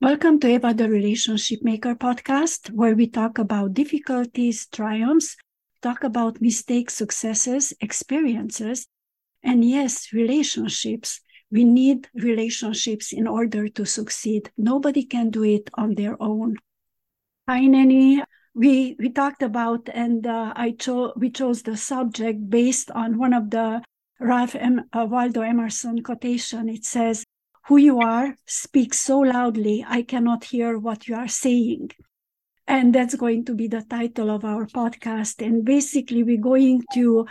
Welcome to Eva the Relationship Maker podcast, where we talk about difficulties, triumphs, talk about mistakes, successes, experiences, and yes, relationships. We need relationships in order to succeed. Nobody can do it on their own. Hi, Nanny. We we talked about, and uh, I chose we chose the subject based on one of the Ralph M- uh, Waldo Emerson quotation. It says, who you are speaks so loudly, I cannot hear what you are saying. And that's going to be the title of our podcast. And basically, we're going to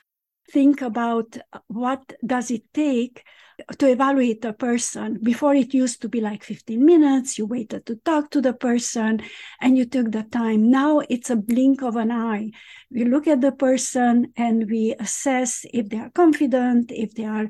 think about what does it take to evaluate a person before it used to be like 15 minutes you waited to talk to the person and you took the time now it's a blink of an eye we look at the person and we assess if they are confident if they are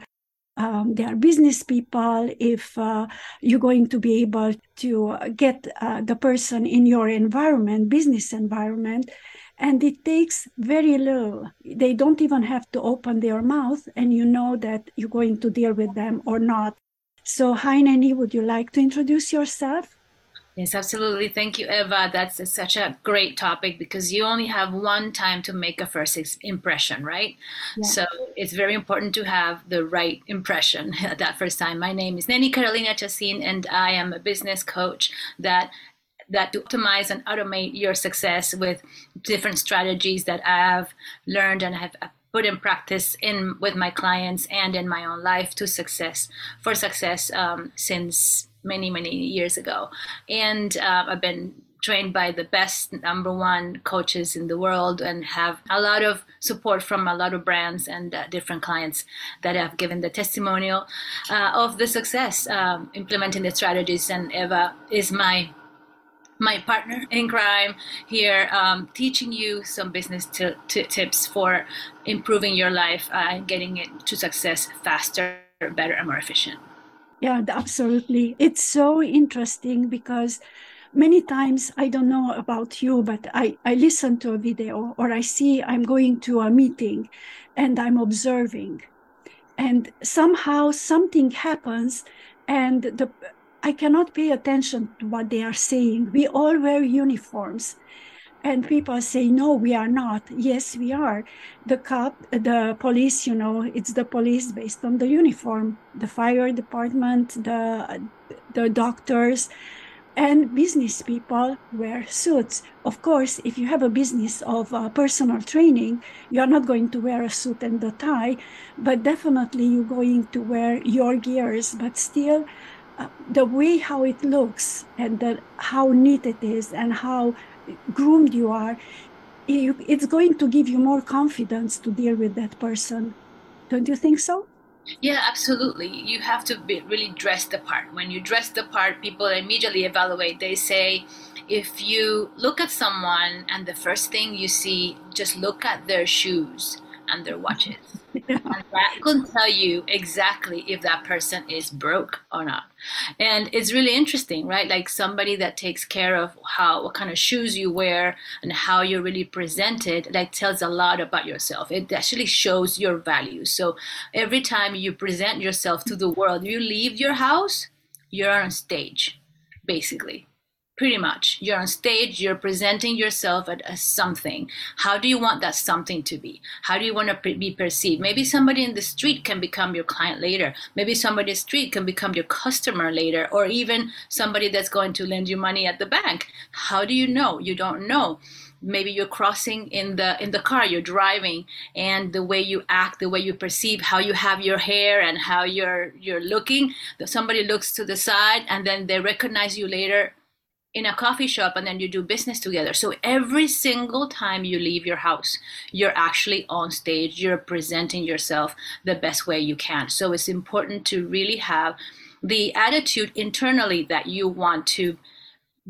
um, they are business people, if uh, you're going to be able to get uh, the person in your environment, business environment, and it takes very little. They don't even have to open their mouth, and you know that you're going to deal with them or not. So, hi, Nanny, would you like to introduce yourself? Yes, absolutely. Thank you, Eva. That's such a great topic because you only have one time to make a first impression, right? Yeah. So it's very important to have the right impression at that first time. My name is Nanny Carolina Chassin, and I am a business coach that that to optimize and automate your success with different strategies that I have learned and have put in practice in with my clients and in my own life to success for success um, since many, many years ago. And uh, I've been trained by the best number one coaches in the world and have a lot of support from a lot of brands and uh, different clients that have given the testimonial uh, of the success um, implementing the strategies and eva is my my partner in crime here um, teaching you some business t- t- tips for improving your life and getting it to success faster better and more efficient yeah, absolutely. It's so interesting because many times I don't know about you, but I, I listen to a video or I see I'm going to a meeting and I'm observing. And somehow something happens and the I cannot pay attention to what they are saying. We all wear uniforms and people say no we are not. Yes we are. The cop the police you know it's the police based on the uniform the fire department the the doctors and business people wear suits. Of course if you have a business of uh, personal training you are not going to wear a suit and a tie but definitely you're going to wear your gears. But still uh, the way how it looks and the, how neat it is and how groomed you are, it's going to give you more confidence to deal with that person. Don't you think so? Yeah, absolutely. You have to be really dress the part. When you dress the part, people immediately evaluate. They say, if you look at someone and the first thing you see, just look at their shoes and their watches. And that can tell you exactly if that person is broke or not. And it's really interesting, right? Like somebody that takes care of how what kind of shoes you wear and how you're really presented, like tells a lot about yourself. It actually shows your values. So every time you present yourself to the world, you leave your house, you're on stage, basically pretty much. You're on stage you're presenting yourself as something. How do you want that something to be? How do you want to be perceived? Maybe somebody in the street can become your client later. Maybe somebody in the street can become your customer later or even somebody that's going to lend you money at the bank. How do you know? You don't know. Maybe you're crossing in the in the car you're driving and the way you act the way you perceive how you have your hair and how you're you're looking somebody looks to the side and then they recognize you later in a coffee shop and then you do business together. So every single time you leave your house, you're actually on stage, you're presenting yourself the best way you can. So it's important to really have the attitude internally that you want to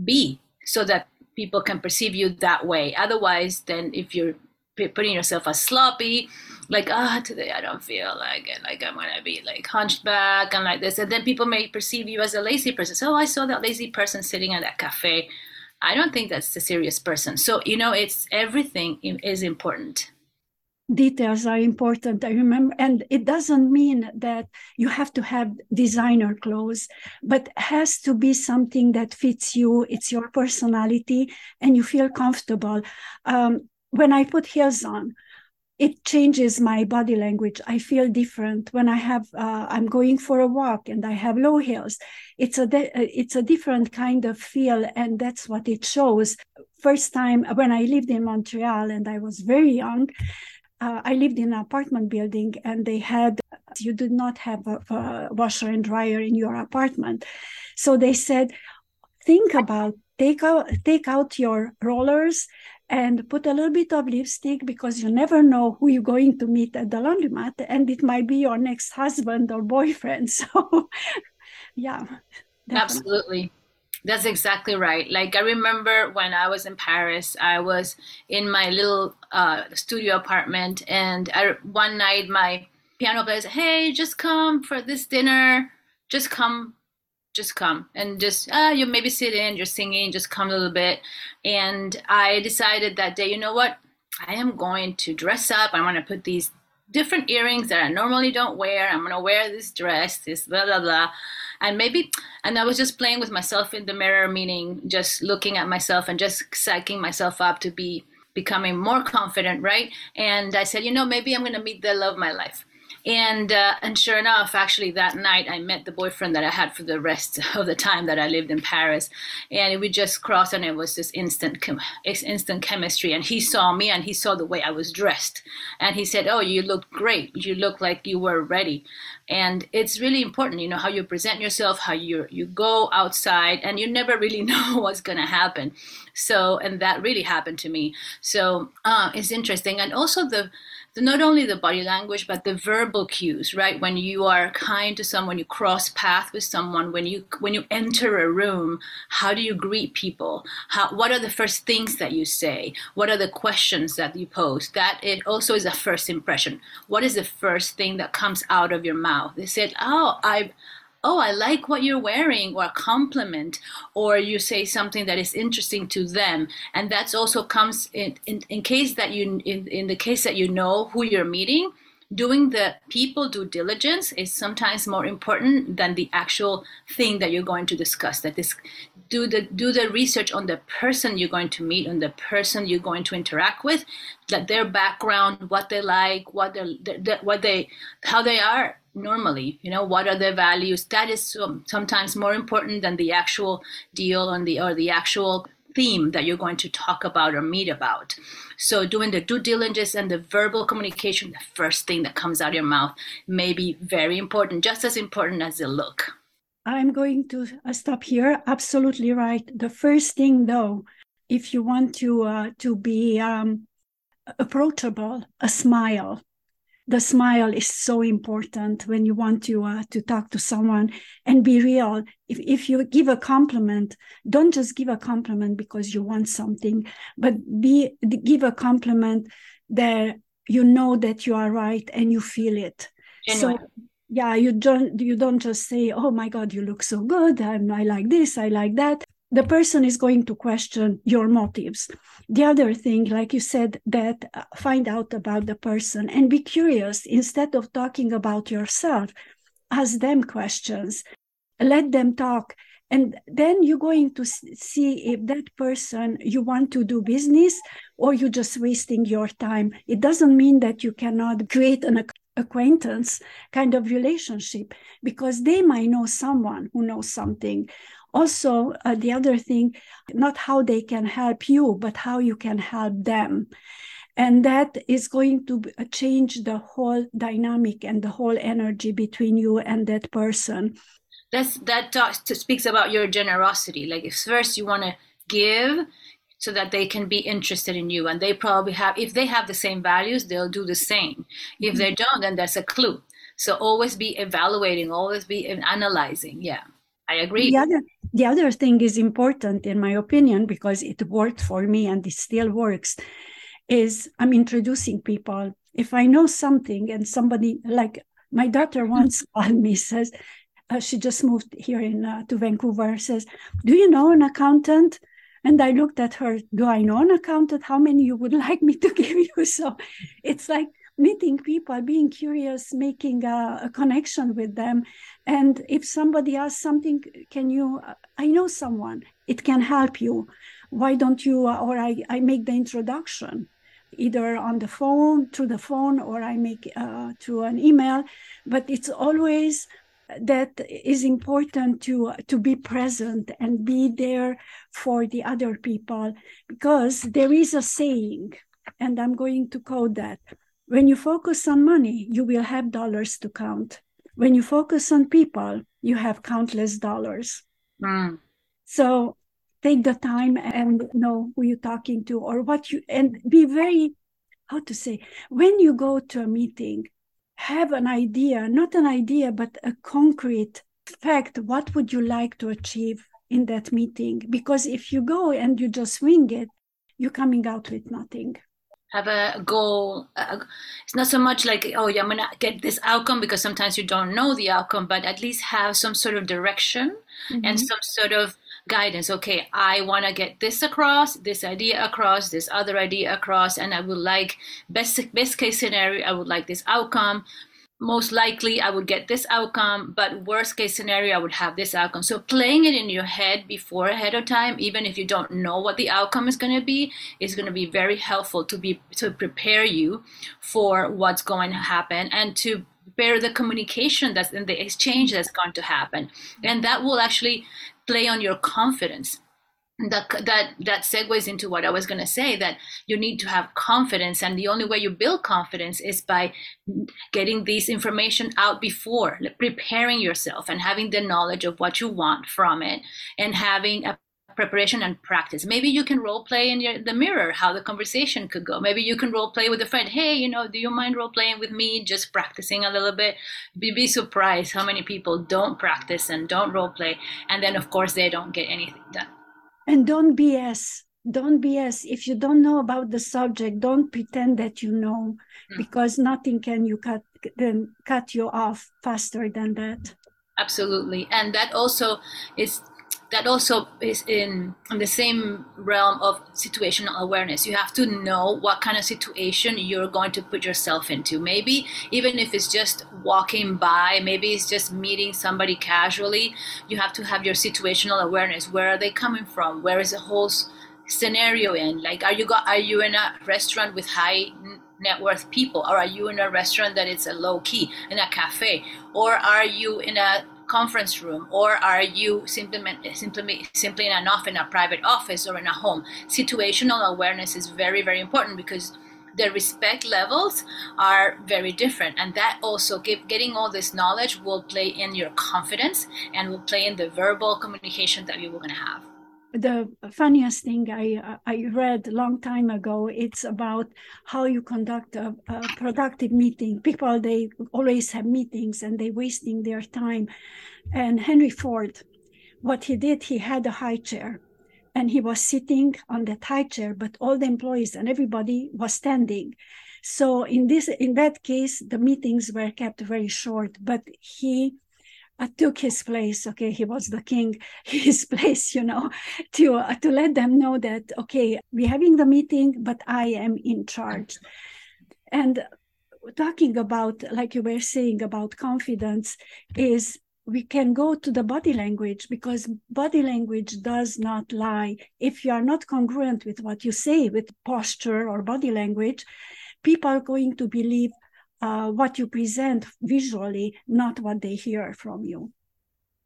be so that people can perceive you that way. Otherwise, then if you're putting yourself as sloppy, like ah oh, today I don't feel like it, like I'm gonna be like hunched back and like this, and then people may perceive you as a lazy person. So oh, I saw that lazy person sitting at that cafe. I don't think that's a serious person. So you know, it's everything is important. details are important. I remember, and it doesn't mean that you have to have designer clothes, but has to be something that fits you. It's your personality, and you feel comfortable. Um, when I put heels on, it changes my body language. I feel different when I have. Uh, I'm going for a walk and I have low heels. It's a de- it's a different kind of feel, and that's what it shows. First time when I lived in Montreal and I was very young, uh, I lived in an apartment building and they had, you did not have a, a, washer and dryer in your apartment. So they said, think about, take out, take out your rollers and put a little bit of lipstick because you never know who you're going to meet at the laundromat and it might be your next husband or boyfriend. So yeah. Definitely. Absolutely. That's exactly right. Like I remember when I was in Paris, I was in my little uh, studio apartment, and I, one night my piano player said, "Hey, just come for this dinner. Just come, just come, and just uh, you maybe sit in. You're singing, just come a little bit." And I decided that day, you know what? I am going to dress up. I want to put these different earrings that I normally don't wear. I'm gonna wear this dress, this blah blah blah and maybe and i was just playing with myself in the mirror meaning just looking at myself and just psyching myself up to be becoming more confident right and i said you know maybe i'm going to meet the love of my life and uh, and sure enough, actually that night I met the boyfriend that I had for the rest of the time that I lived in Paris, and we just crossed, and it was this instant chem- instant chemistry. And he saw me, and he saw the way I was dressed, and he said, "Oh, you look great. You look like you were ready." And it's really important, you know, how you present yourself, how you you go outside, and you never really know what's gonna happen. So, and that really happened to me. So uh, it's interesting, and also the not only the body language but the verbal cues right? When you are kind to someone you cross path with someone when you when you enter a room how do you greet people? How what are the first things that you say? What are the questions that you pose? That it also is a first impression. What is the first thing that comes out of your mouth? They said oh i oh, I like what you're wearing, or a compliment, or you say something that is interesting to them. And that's also comes in, in, in case that you, in, in the case that you know who you're meeting, doing the people due diligence is sometimes more important than the actual thing that you're going to discuss that is do the do the research on the person you're going to meet on the person you're going to interact with that their background what they like what they what they how they are normally you know what are their values? That is sometimes more important than the actual deal on the or the actual theme that you're going to talk about or meet about. So doing the due diligence and the verbal communication the first thing that comes out of your mouth may be very important just as important as the look. I'm going to uh, stop here. Absolutely right. The first thing though if you want to uh, to be um, approachable a smile the smile is so important when you want to uh, to talk to someone and be real. If, if you give a compliment don't just give a compliment because you want something but be give a compliment that you know that you are right and you feel it. Genuine. so yeah you don't you don't just say oh my god you look so good. I'm, i like this i like that the person is going to question your motives. The other thing, like you said, that uh, find out about the person and be curious instead of talking about yourself. Ask them questions, let them talk. And then you're going to see if that person you want to do business or you're just wasting your time. It doesn't mean that you cannot create an acquaintance kind of relationship because they might know someone who knows something also uh, the other thing not how they can help you but how you can help them. And that is going to uh, change the whole dynamic and the whole energy between you and that person. That's that talks to, speaks about your generosity. Like if first you want to give so that they can be interested in you and they probably have if they have the same values they'll do the same. If mm-hmm. they don't then that's a clue. So always be evaluating always be analyzing yeah I agree. The other, the other thing is important, in my opinion, because it worked for me and it still works, is I'm introducing people. If I know something and somebody, like my daughter once called me, says, uh, she just moved here in uh, to Vancouver, says, Do you know an accountant? And I looked at her, Do I know an accountant? How many you would like me to give you? So it's like, meeting people, being curious, making a, a, connection with them. And if somebody asks something, can you, I know someone, it can help you. Why don't you, or I, I make the introduction either on the phone, through the phone, or I make uh, through an email. But it's always that is important to to be present and be there for the other people because there is a saying and i'm going to quote that when you focus on money you will have dollars to count when you focus on people you have countless dollars mm. so take the time and know who you're talking to or what you and be very how to say when you go to a meeting have an idea, not an idea, but a concrete fact. What would you like to achieve in that meeting? Because if you go and you just wing it, you're coming out with nothing have a goal it's not so much like oh yeah i'm gonna get this outcome because sometimes you don't know the outcome but at least have some sort of direction mm-hmm. and some sort of guidance okay i want to get this across this idea across this other idea across and i would like best best case scenario i would like this outcome most likely I would get this outcome, but worst case scenario, I would have this outcome. So playing it in your head before ahead of time, even if you don't know what the outcome is going to be, is going to be very helpful to be to prepare you for what's going to happen and to prepare the communication that's in the exchange that's going to happen. And that will actually play on your confidence that that that segues into what I was going to say that you need to have confidence and the only way you build confidence is by getting this information out before preparing yourself and having the knowledge of what you want from it and having a preparation and practice. Maybe you can role play in your, the mirror how the conversation could go. Maybe you can role play with a friend. Hey you know do you mind role playing with me just practicing a little bit? Be surprised how many people don't practice and don't role play and then of course they don't get anything done and don't BS. Don't BS. If you don't know about the subject, don't pretend that you know, mm. because nothing can you cut then cut you off faster than that. Absolutely, and that also is that also is in, in the same realm of situational awareness. You have to know what kind of situation you're going to put yourself into. Maybe even if it's just walking by, maybe it's just meeting somebody casually, you have to have your situational awareness. Where are they coming from? Where is the whole scenario in? Like, are you are you in a restaurant with high net worth people, or are you in a restaurant that it's a low key in a cafe, or are you in a conference room or are you simply simply simply in in a private office or in a home? Situational awareness is very very important because the respect levels are very different and that also give, getting all this knowledge will play in your confidence and will play in the verbal communication that you are going to have the funniest thing I I read a long time ago. It's about how you conduct a, a, productive meeting. People they always have meetings and they wasting their time. And Henry Ford, what he did, he had a high chair, and he was sitting on that high chair, but all the employees and everybody was standing. So in this in that case, the meetings were kept very short. But he I took his place. Okay, he was the king. His place, you know, to uh, to let them know that okay, we're having the meeting, but I am in charge. And talking about, like you were saying about confidence, is we can go to the body language because body language does not lie. If you are not congruent with what you say with posture or body language, people are going to believe uh, what you present visually, not what they hear from you.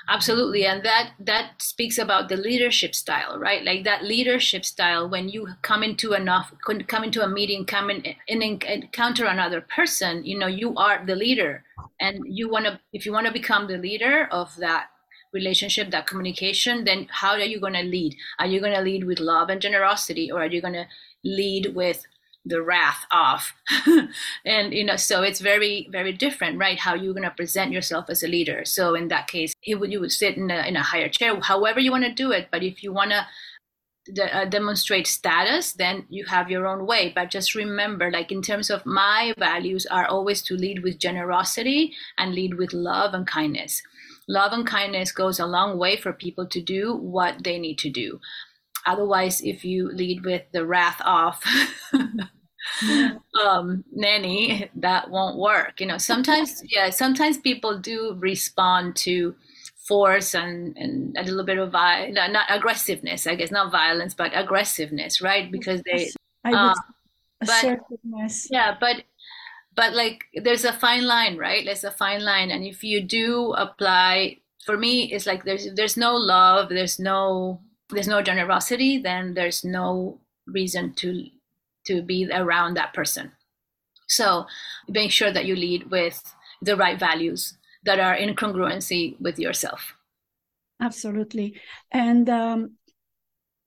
Absolutely, and that that speaks about the leadership style, right? Like that leadership style when you come into enough, come into a meeting, come in and encounter another person. You know, you are the leader, and you want to. If you want to become the leader of that relationship, that communication, then how are you going to lead? Are you going to lead with love and generosity, or are you going to lead with the wrath off and you know so it's very very different right? How you're going to present yourself as a leader. So in that case it would, you would sit in a, in a higher chair however you want to do it. But if you want to de- uh, demonstrate status then you have your own way. But just remember like in terms of my values are always to lead with generosity and lead with love and kindness. Love and kindness goes a long way for people to do what they need to do Otherwise, if you lead with the wrath off, um, nanny, that won't work. You know, sometimes, yeah, sometimes people do respond to force and, and a little bit of violence, not aggressiveness, I guess, not violence, but aggressiveness, right? Because they, um, but, yeah, but but like there's a fine line right there's a fine line and if you do apply for me it's like there's there's no love there's no there's no generosity then there's no reason to to be around that person. So make sure that you lead with the right values that are in congruency with yourself. Absolutely. And um,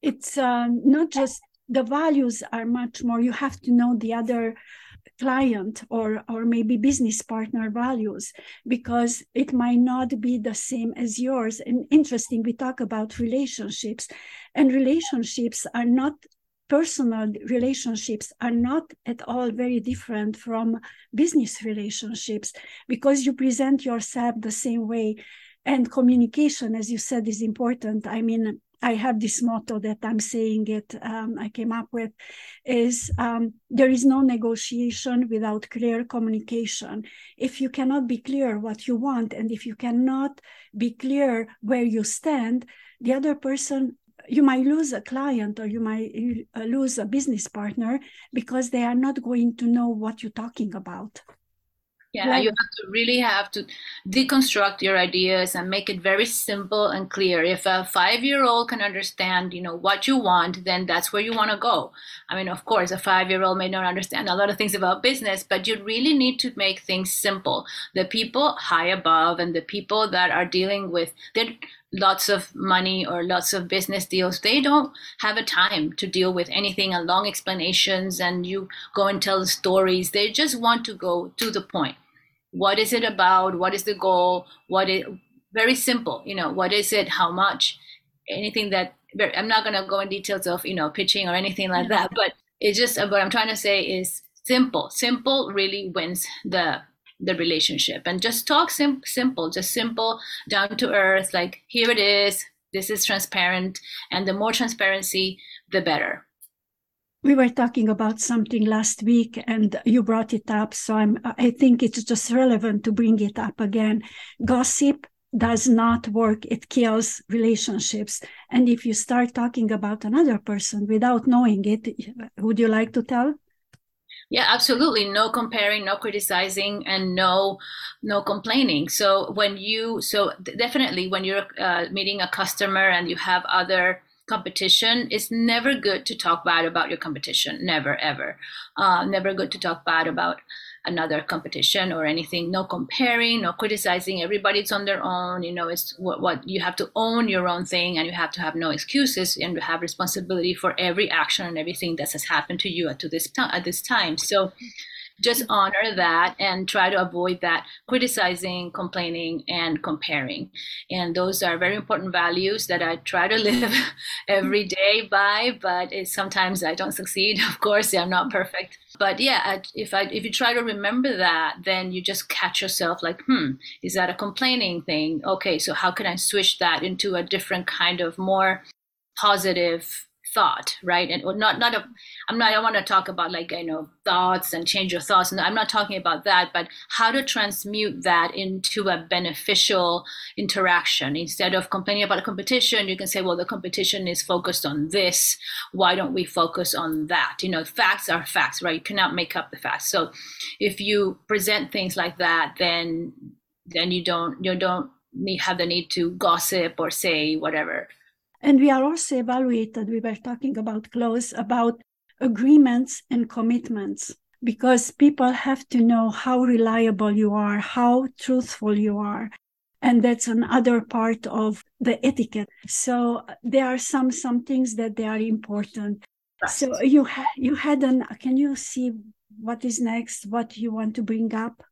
it's uh, not just the values are much more you have to know the other client or or maybe business partner values because it might not be the same as yours. And interesting we talk about relationships and relationships are not personal relationships are not at all very different from business relationships because you present yourself the same way. And communication as you said is important. I mean I have this motto that I'm saying it, um, I came up with is um, there is no negotiation without clear communication. If you cannot be clear what you want, and if you cannot be clear where you stand, the other person you might lose a client or you might uh, lose a business partner because they are not going to know what you're talking about. Yeah, you have to really have to deconstruct your ideas and make it very simple and clear. If a five-year-old can understand, you know, what you want, then that's where you want to go. I mean, of course, a five-year-old may not understand a lot of things about business, but you really need to make things simple. The people high above and the people that are dealing with, they're lots of money or lots of business deals, they don't have a time to deal with anything and long explanations and you go and tell stories. They just want to go to the point. What is it about? What is the goal? What is very simple, you know, what is it? How much? Anything that I'm not going to go in details of, you know, pitching or anything like that, but it's just what I'm trying to say is simple. Simple really wins the the relationship and just talk sim- simple just simple down to earth like here it is this is transparent and the more transparency the better we were talking about something last week and you brought it up so i'm i think it's just relevant to bring it up again gossip does not work it kills relationships and if you start talking about another person without knowing it would you like to tell yeah, absolutely. No comparing, no criticizing, and no no complaining. So when you so definitely when you're uh, meeting a customer and you have other competition, it's never good to talk bad about your competition. Never ever. Uh, never good to talk bad about another competition or anything no comparing no criticizing everybody's on their own you know it's what, what you have to own your own thing and you have to have no excuses and you have responsibility for every action and everything that has happened to you at to this time at this time so just honor that and try to avoid that criticizing, complaining, and comparing. And those are very important values that I try to live every day by, but sometimes I don't succeed. Of course, I'm not perfect. But yeah, if I if you try to remember that, then you just catch yourself like, hmm, is that a complaining thing? Okay, so how can I switch that into a different kind of more positive thought right? And not not a i'm not i want to talk about like you know thoughts and change your thoughts. And i'm not talking about that but how to transmute that into a beneficial interaction. Instead of complaining about a competition you can say well the competition is focused on this. Why don't we focus on that? You know facts are facts right? You cannot make up the facts. So if you present things like that then then you don't you don't have the need to gossip or say whatever and we are also evaluated, we were talking about close, about agreements and commitments, because people have to know how reliable you are, how truthful you are. And that's another part of the etiquette. So there are some some things that they are important. Right. So you ha- you had an can you see what is next, what you want to bring up?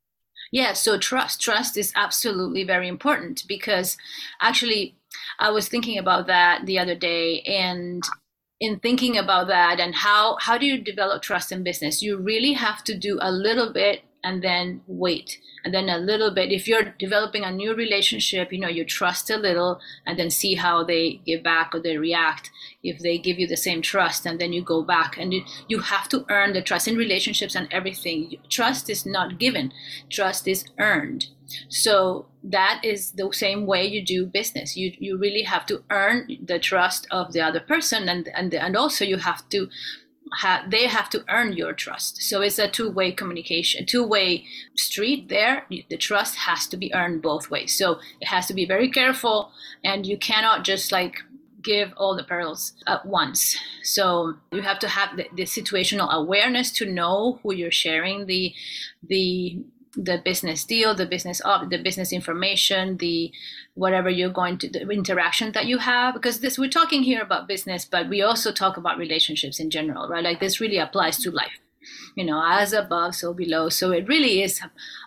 Yeah, so trust. Trust is absolutely very important because actually I was thinking about that the other day and in thinking about that and how how do you develop trust in business? You really have to do a little bit and then wait and then a little bit. If you're developing a new relationship you know you trust a little and then see how they give back or they react. If they give you the same trust and then you go back and you, you have to earn the trust in relationships and everything. Trust is not given. Trust is earned so that is the same way you do business you you really have to earn the trust of the other person and and and also you have to ha- they have to earn your trust. So it's a two-way communication, two-way street there. The trust has to be earned both ways. So it has to be very careful, and you cannot just like give all the pearls at once. So you have to have the, the situational awareness to know who you're sharing the the the business deal, the business of the business information, the whatever you're going to the interaction that you have because this we're talking here about business but we also talk about relationships in general right? Like this really applies to life. You know as above so below. So it really is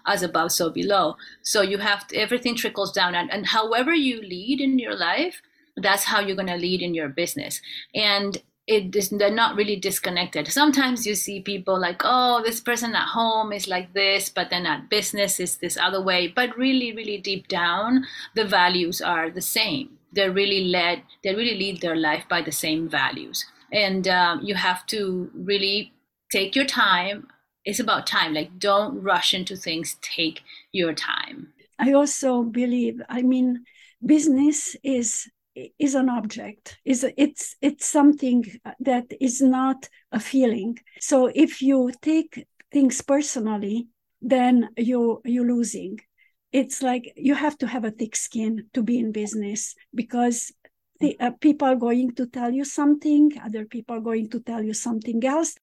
as above so below. So you have to, everything trickles down and, and however you lead in your life that's how you're going to lead in your business. And it is they're not really disconnected. Sometimes you see people like oh this person at home is like this but then at business is this other way. But really really deep down the values are the same. They're really led they really lead their life by the same values. And um, you have to really take your time. It's about time. Like don't rush into things. Take your time. I also believe i mean business is is an object. Is it's it's something that is not a feeling. So if you take things personally then you you're losing. It's like you have to have a thick skin to be in business because the, uh, people are going to tell you something other people are going to tell you something else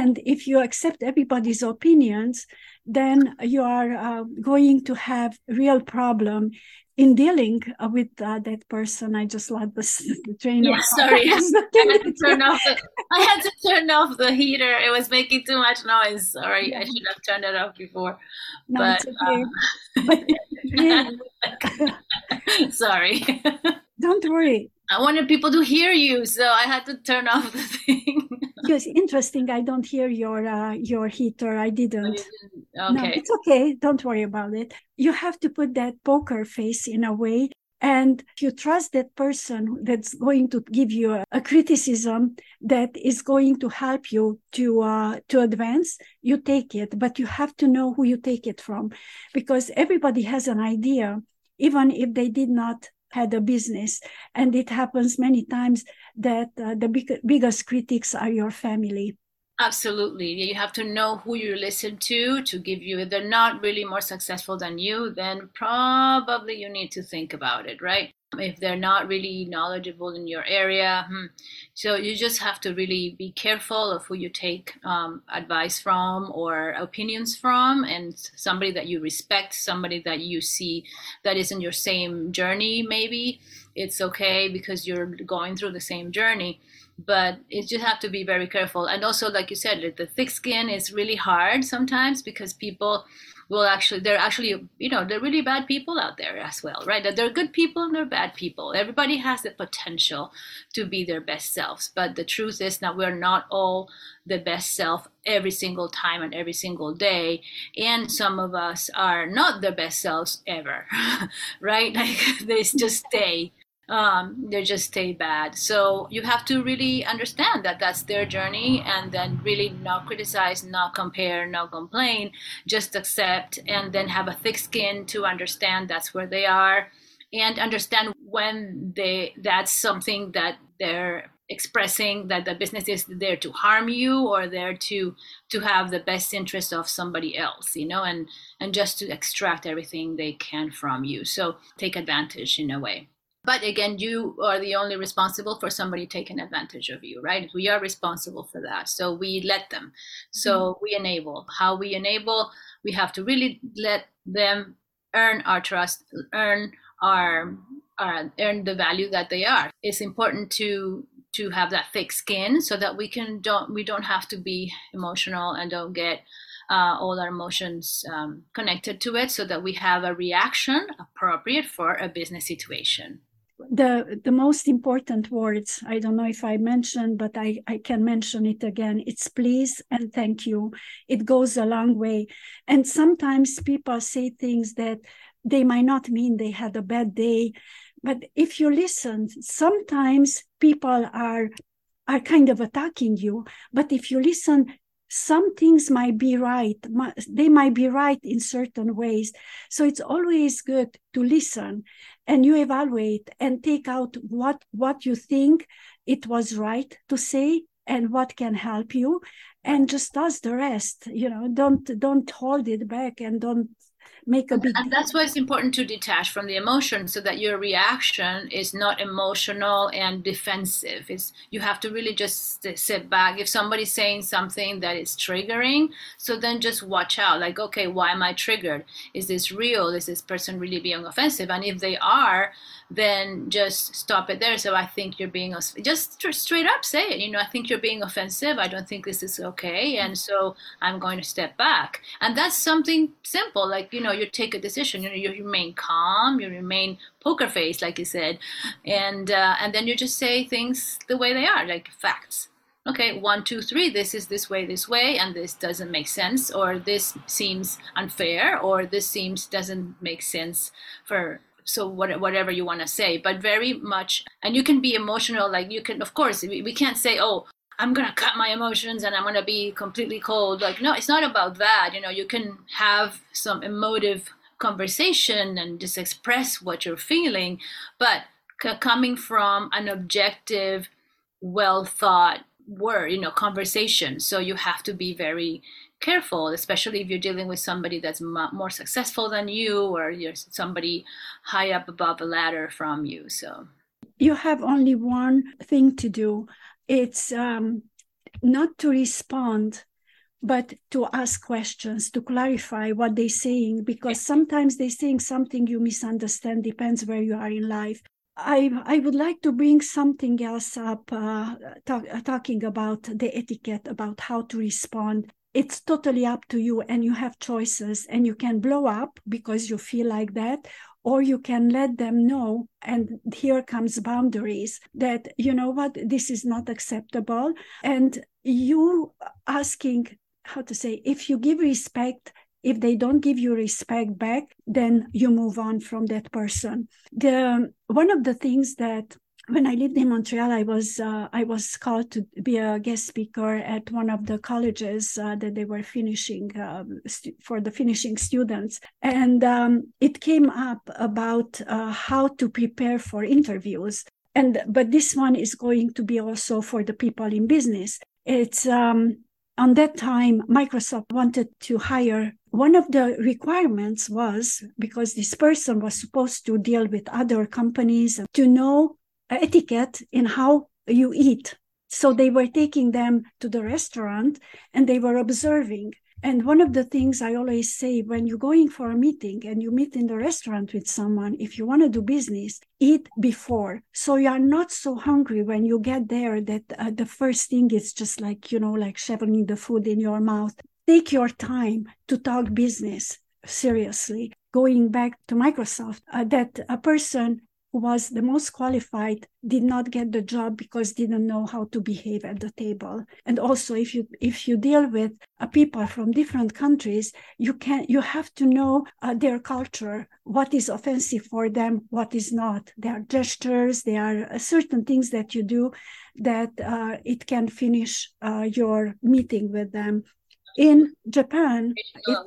and if you accept everybody's opinions then you are uh, going to have real problem in dealing uh, with uh, that person, I just let the, the train. Yeah, sorry, I had, to turn off the, I had to turn off the heater. It was making too much noise. Sorry, yeah. I should have turned it off before. No, but, it's okay. Um, sorry. Don't worry. I wanted people to hear you, so I had to turn off the thing. yes, interesting. I don't hear your uh, your heater. I didn't. Oh, didn't. Okay. No, it's okay. Don't worry about it. You have to put that poker face in a way and if you trust that person that's going to give you a, a criticism that is going to help you to uh, to advance you take it but you have to know who you take it from because everybody has an idea even if they did not had a business. And it happens many times that uh, the big, biggest critics are your family. Absolutely. You have to know who you listen to to give you, if they're not really more successful than you, then probably you need to think about it, right? if they're not really knowledgeable in your area. Hmm. So you just have to really be careful of who you take um, advice from or opinions from, and somebody that you respect, somebody that you see that is in your same journey. Maybe it's okay because you're going through the same journey but you just have to be very careful. And also like you said the thick skin is really hard sometimes because people will actually they're actually you know they're really bad people out there as well right? That they're good people and they're bad people. Everybody has the potential to be their best selves but the truth is that we're not all the best self every single time and every single day. And some of us are not the best selves ever right? Like they just stay um, they just stay bad. So you have to really understand that that's their journey and then really not criticize, not compare, not complain, just accept and then have a thick skin to understand that's where they are and understand when they that's something that they're expressing that the business is there to harm you or there to to have the best interest of somebody else you know and and just to extract everything they can from you so take advantage in a way but again, you are the only responsible for somebody taking advantage of you, right? We are responsible for that. So we let them. So mm-hmm. we enable. How we enable, we have to really let them earn our trust, earn our, our earn the value that they are. It's important to to have that thick skin so that we can don't we don't have to be emotional and don't get uh, all our emotions um, connected to it so that we have a reaction appropriate for a business situation the the most important words i don't know if i mentioned but i i can mention it again. It's please and thank you. It goes a long way. And sometimes people say things that they might not mean they had a bad day. But if you listen sometimes people are are kind of attacking you. But if you listen some things might be right they might be right in certain ways. So it's always good to listen and you evaluate and take out what what you think it was right to say and what can help you and just does the rest you know don't don't hold it back and don't make a big and that's why it's important to detach from the emotion so that your reaction is not emotional and defensive. It's you have to really just sit back. If somebody's saying something that is triggering so then just watch out. Like okay why am i triggered? Is this real? Is this person really being offensive? And if they are then just stop it there. So i think you're being just straight up say it. You know i think you're being offensive. I don't think this is okay. And so i'm going to step back. And that's something simple like you know you take a decision you know you remain calm you remain poker face like you said and uh, and then you just say things the way they are like facts. Okay one two three this is this way this way and this doesn't make sense or this seems unfair or this seems doesn't make sense for so what, whatever you want to say but very much and you can be emotional like you can of course we, we can't say oh I'm gonna cut my emotions and I'm gonna be completely cold. Like, no, it's not about that. You know, you can have some emotive conversation and just express what you're feeling, but c- coming from an objective, well thought word, you know, conversation. So you have to be very careful, especially if you're dealing with somebody that's m- more successful than you or you're somebody high up above a ladder from you. So you have only one thing to do it's um, not to respond but to ask questions to clarify what they're saying because sometimes they're saying something you misunderstand depends where you are in life. I i would like to bring something else up uh, talk, uh, talking about the etiquette about how to respond. It's totally up to you and you have choices and you can blow up because you feel like that or you can let them know and here comes boundaries that you know what this is not acceptable. And you asking how to say if you give respect if they don't give you respect back then you move on from that person. The one of the things that when I lived in Montreal, I was uh, I was called to be a guest speaker at one of the colleges uh, that they were finishing um, st- for the finishing students, and um, it came up about uh, how to prepare for interviews. And but this one is going to be also for the people in business. It's um, on that time Microsoft wanted to hire. One of the requirements was because this person was supposed to deal with other companies to know etiquette in how you eat. So they were taking them to the restaurant and they were observing. And one of the things I always say when you're going for a meeting and you meet in the restaurant with someone, if you want to do business, eat before. So you are not so hungry when you get there that uh, the first thing is just like, you know, like shoveling the food in your mouth. Take your time to talk business seriously. Going back to Microsoft, uh, that a person who was the most qualified did not get the job because didn't know how to behave at the table. And also if you if you deal with uh, people from different countries you can you have to know uh, their culture what is offensive for them what is not. There are gestures there are uh, certain things that you do that uh, it can finish uh, your meeting with them. In japan it,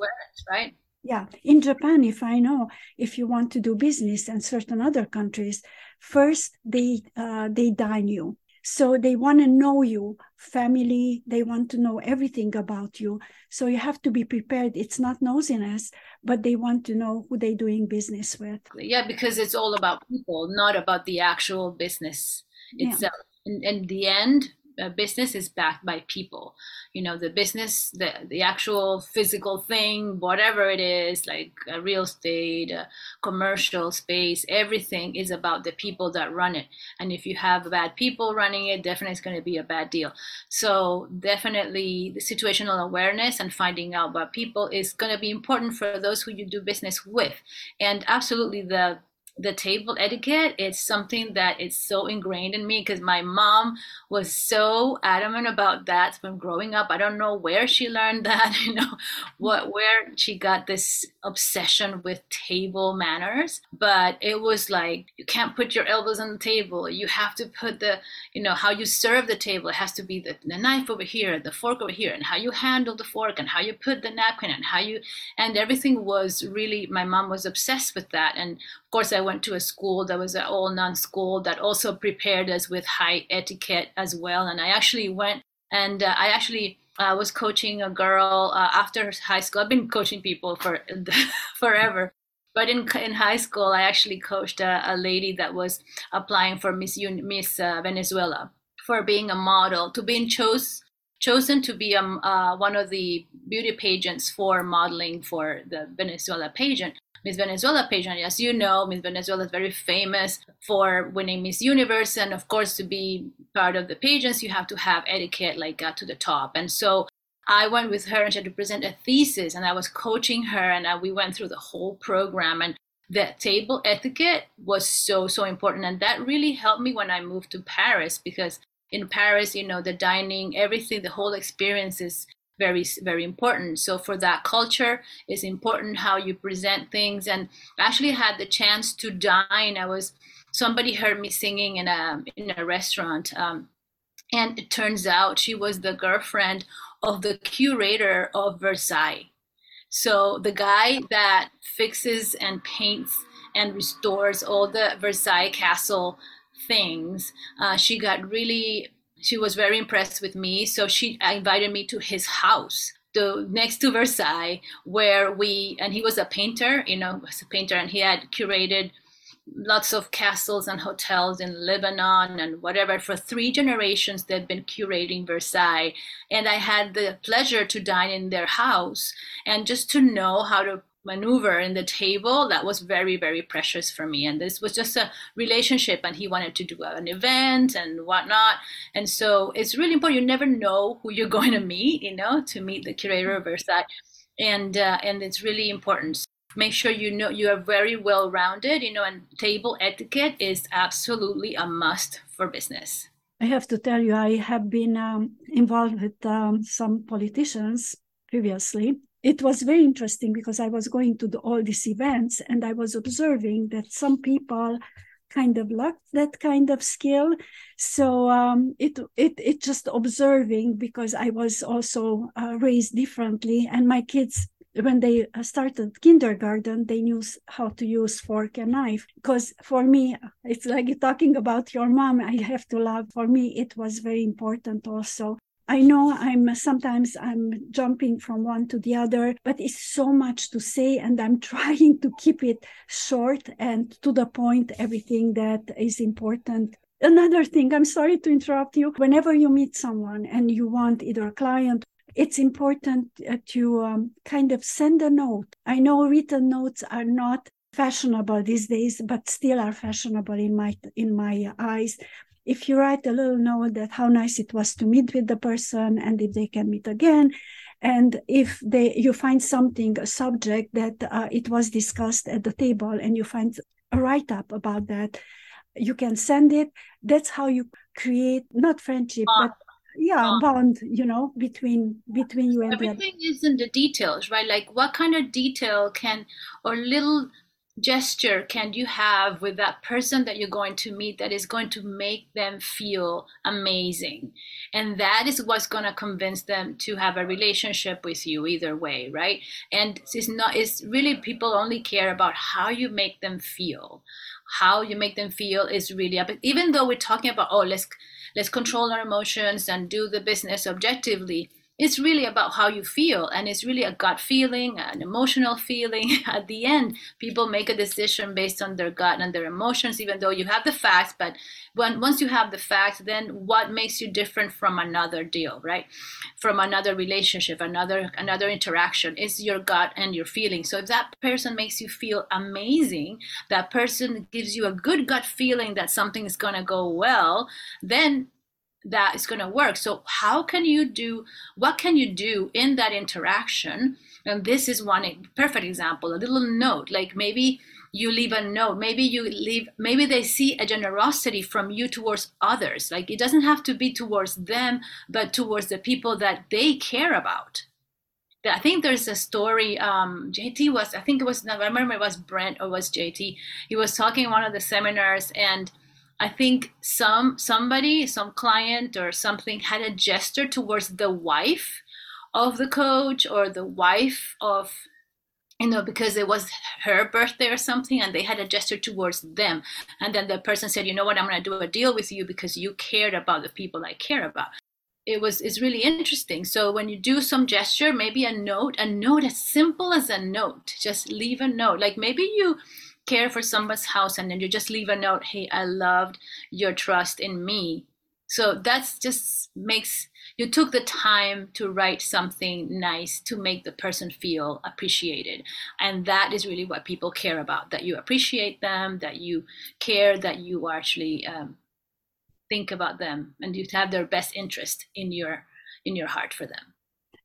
right yeah in japan if i know if you want to do business and certain other countries first they uh, they dine you. So they want to know you family they want to know everything about you. So you have to be prepared. It's not nosiness but they want to know who they're doing business with. Yeah because it's all about people not about the actual business itself. Yeah. in, in the end a business is backed by people. You know the business the the actual physical thing whatever it is like a real estate a commercial space everything is about the people that run it. And if you have bad people running it definitely it's going to be a bad deal. So definitely the situational awareness and finding out about people is going to be important for those who you do business with. And absolutely the the table etiquette it's something that is so ingrained in me because my mom was so adamant about that from growing up. I don't know where she learned that you know what where she got this obsession with table manners. But it was like you can't put your elbows on the table. You have to put the you know how you serve the table. It has to be the, the knife over here the fork over here and how you handle the fork and how you put the napkin and how you and everything was really my mom was obsessed with that. And of course i went to a school that was an all non school that also prepared us with high etiquette as well. And I actually went and uh, I actually uh, was coaching a girl uh, after high school. I've been coaching people for forever. But in, in high school, I actually coached a, a lady that was applying for Miss, Miss uh, Venezuela for being a model, to being chose, chosen to be um, uh, one of the beauty pageants for modeling for the Venezuela pageant. Miss Venezuela pageant. As you know, Miss Venezuela is very famous for winning Miss Universe, and of course, to be part of the pageants, you have to have etiquette like uh, to the top. And so I went with her and she had to present a thesis, and I was coaching her, and uh, we went through the whole program. And the table etiquette was so so important, and that really helped me when I moved to Paris because in Paris, you know, the dining, everything, the whole experience is very very important. So for that culture it's important how you present things. And I actually had the chance to dine. I was somebody heard me singing in a in a restaurant um, and it turns out she was the girlfriend of the curator of versailles. So the guy that fixes and paints and restores all the versailles castle things uh, she got really she was very impressed with me. So she uh, invited me to his house the next to Versailles, where we and he was a painter, you know, was a painter, and he had curated lots of castles and hotels in Lebanon and whatever. For three generations, they've been curating Versailles, and I had the pleasure to dine in their house and just to know how to maneuver in the table that was very very precious for me. And this was just a relationship and he wanted to do an event and whatnot. And so it's really important. You never know who you're going to meet you know to meet the curator of versailles. And uh, and it's really important. So make sure you know you are very well rounded you know and table etiquette is absolutely a must for business. I have to tell you, I have been um, involved with um, some politicians previously, it was very interesting because I was going to the, all these events and I was observing that some people kind of lack that kind of skill. So um, it it it just observing because I was also uh, raised differently, and my kids when they started kindergarten they knew how to use fork and knife. Because for me it's like talking about your mom i have to love for me it was very important also I know I'm sometimes I'm jumping from one to the other, but it's so much to say, and I'm trying to keep it short and to the point, everything that is important. Another thing, I'm sorry to interrupt you. Whenever you meet someone and you want either a client, it's important to um, kind of send a note. I know written notes are not fashionable these days, but still are fashionable in my in my eyes if you write a little note that how nice it was to meet with the person and if they can meet again and if they you find something a subject that uh, it was discussed at the table and you find a write up about that you can send it. That's how you create not friendship but yeah bond. you know between between you and everything is in the details right? Like what kind of detail can or little gesture can you have with that person that you're going to meet that is going to make them feel amazing? And that is what's going to convince them to have a relationship with you either way right? And it's not it's really people only care about how you make them feel. How you make them feel is really up even though we're talking about oh let's let's control our emotions and do the business objectively it's really about how you feel and it's really a gut feeling an emotional feeling. At the end people make a decision based on their gut and their emotions even though you have the facts but when once you have the facts then what makes you different from another deal right? From another relationship another another interaction. Is your gut and your feeling so if that person makes you feel amazing that person gives you a good gut feeling that something is going to go well then that is going to work. So, how can you do what can you do in that interaction? And this is one perfect example a little note, like maybe you leave a note maybe you leave maybe they see a generosity from you towards others like it doesn't have to be towards them but towards the people that they care about I think there's a story. Um, JT was, I think it was, I remember it was Brent or was JT. He was talking in one of the seminars, and I think some somebody, some client or something had a gesture towards the wife of the coach or the wife of you know, because it was her birthday or something, and they had a gesture towards them. And then the person said, "You know what? I'm going to do a deal with you because you cared about the people I care about." It was it's really interesting. So when you do some gesture, maybe a note, a note as simple as a note, just leave a note. Like maybe you care for somebody's house and then you just leave a note, "Hey, I loved your trust in me." So that's just makes you took the time to write something nice to make the person feel appreciated and that is really what people care about that you appreciate them that you care that you actually um, think about them and you have their best interest in your in your heart for them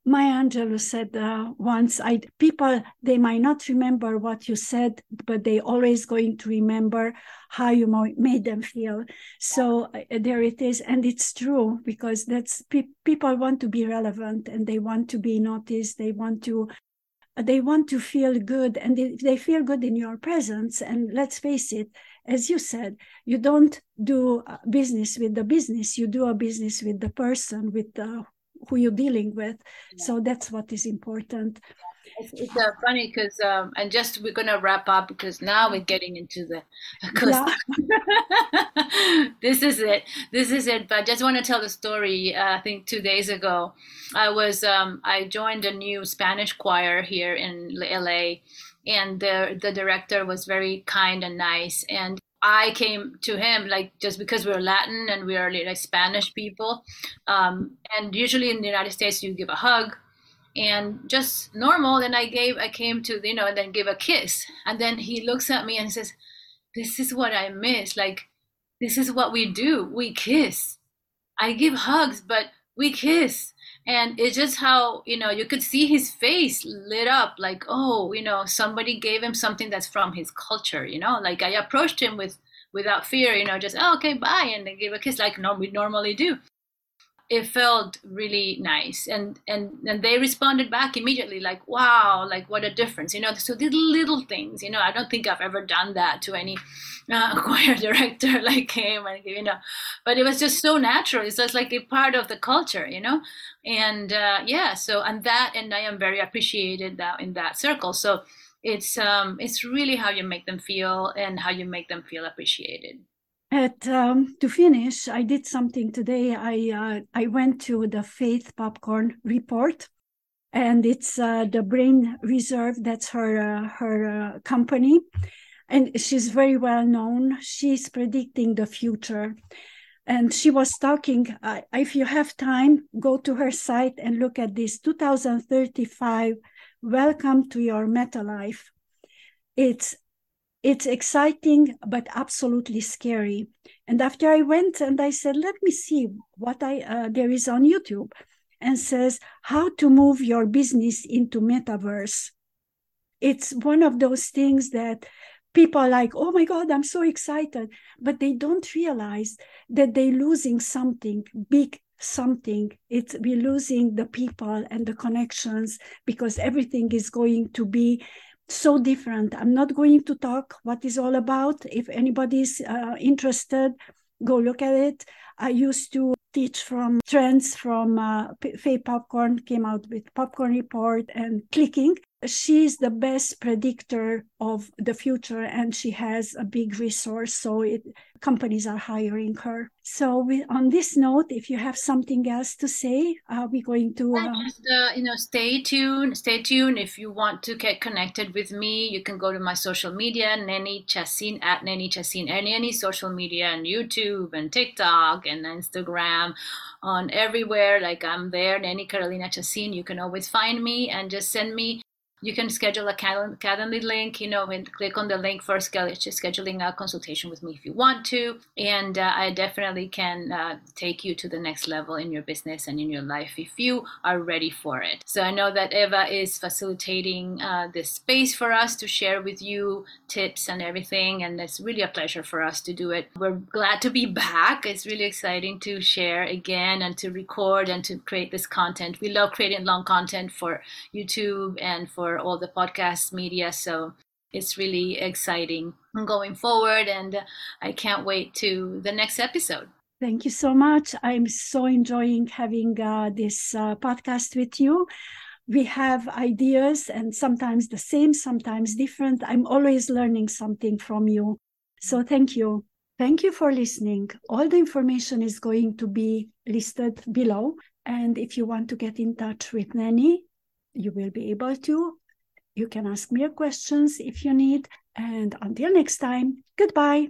Maya Angelou said uh, once, I, people, they might not remember what you said, but they always going to remember how you made them feel. So uh, there it is. And it's true because that's pe- people want to be relevant and they want to be noticed. They want to, they want to feel good and they, they feel good in your presence. And let's face it, as you said, you don't do business with the business. You do a business with the person, with the who you're dealing with. Yeah. So that's what is important. It's, it's uh, funny because, um, and just we're gonna wrap up because now we're getting into the. Yeah. this is it. This is it. But I just want to tell the story. Uh, I think two days ago, I was um, I joined a new Spanish choir here in LA, and the the director was very kind and nice and I came to him like just because we're Latin and we are like Spanish people, um, and usually in the United States you give a hug, and just normal. Then I gave, I came to you know, and then give a kiss, and then he looks at me and says, "This is what I miss. Like, this is what we do. We kiss. I give hugs, but we kiss." And it's just how you know you could see his face lit up like oh you know somebody gave him something that's from his culture you know? Like i approached him with without fear you know just oh, okay bye and then give a kiss like no we normally do. It felt really nice. And and and they responded back immediately like wow like what a difference you know? So these little things you know? I don't think i've ever done that to any uh, choir director like him and you know but it was just so natural. It's just like a part of the culture you know? And uh, yeah so and that and i am very appreciated that in that circle. So it's um it's really how you make them feel and how you make them feel appreciated. At um, to finish, I did something today. I uh, I went to the Faith Popcorn report, and it's uh, the Brain Reserve. That's her uh, her uh, company, and she's very well known. She's predicting the future, and she was talking. Uh, if you have time, go to her site and look at this 2035. Welcome to your meta life. It's it's exciting but absolutely scary and after i went and i said let me see what i uh, there is on youtube and says how to move your business into metaverse it's one of those things that people are like oh my god i'm so excited but they don't realize that they're losing something big something it's we're losing the people and the connections because everything is going to be so different. I'm not going to talk what is all about. If anybody's uh, interested, go look at it. I used to teach from trends from uh, Faith Popcorn came out with Popcorn Report and Clicking she's the best predictor of the future and she has a big resource so it, companies are hiring her. So we, on this note if you have something else to say are we going to uh... Just, uh, you know stay tuned stay tuned. If you want to get connected with me you can go to my social media Neni Chassin at Neni Chassin any any social media and youtube and tiktok and instagram on everywhere like i'm there Neni Carolina Chassin. You can always find me and just send me you can schedule a Calendly link, you know, and click on the link for scheduling a consultation with me if you want to. And uh, I definitely can uh, take you to the next level in your business and in your life if you are ready for it. So I know that Eva is facilitating uh, this space for us to share with you tips and everything. And it's really a pleasure for us to do it. We're glad to be back. It's really exciting to share again and to record and to create this content. We love creating long content for YouTube and for for all the podcast media. So it's really exciting going forward. And I can't wait to the next episode. Thank you so much. I'm so enjoying having uh, this uh, podcast with you. We have ideas and sometimes the same, sometimes different. I'm always learning something from you. So thank you. Thank you for listening. All the information is going to be listed below. And if you want to get in touch with Neni, you will be able to. You can ask me your questions if you need. And until next time, goodbye.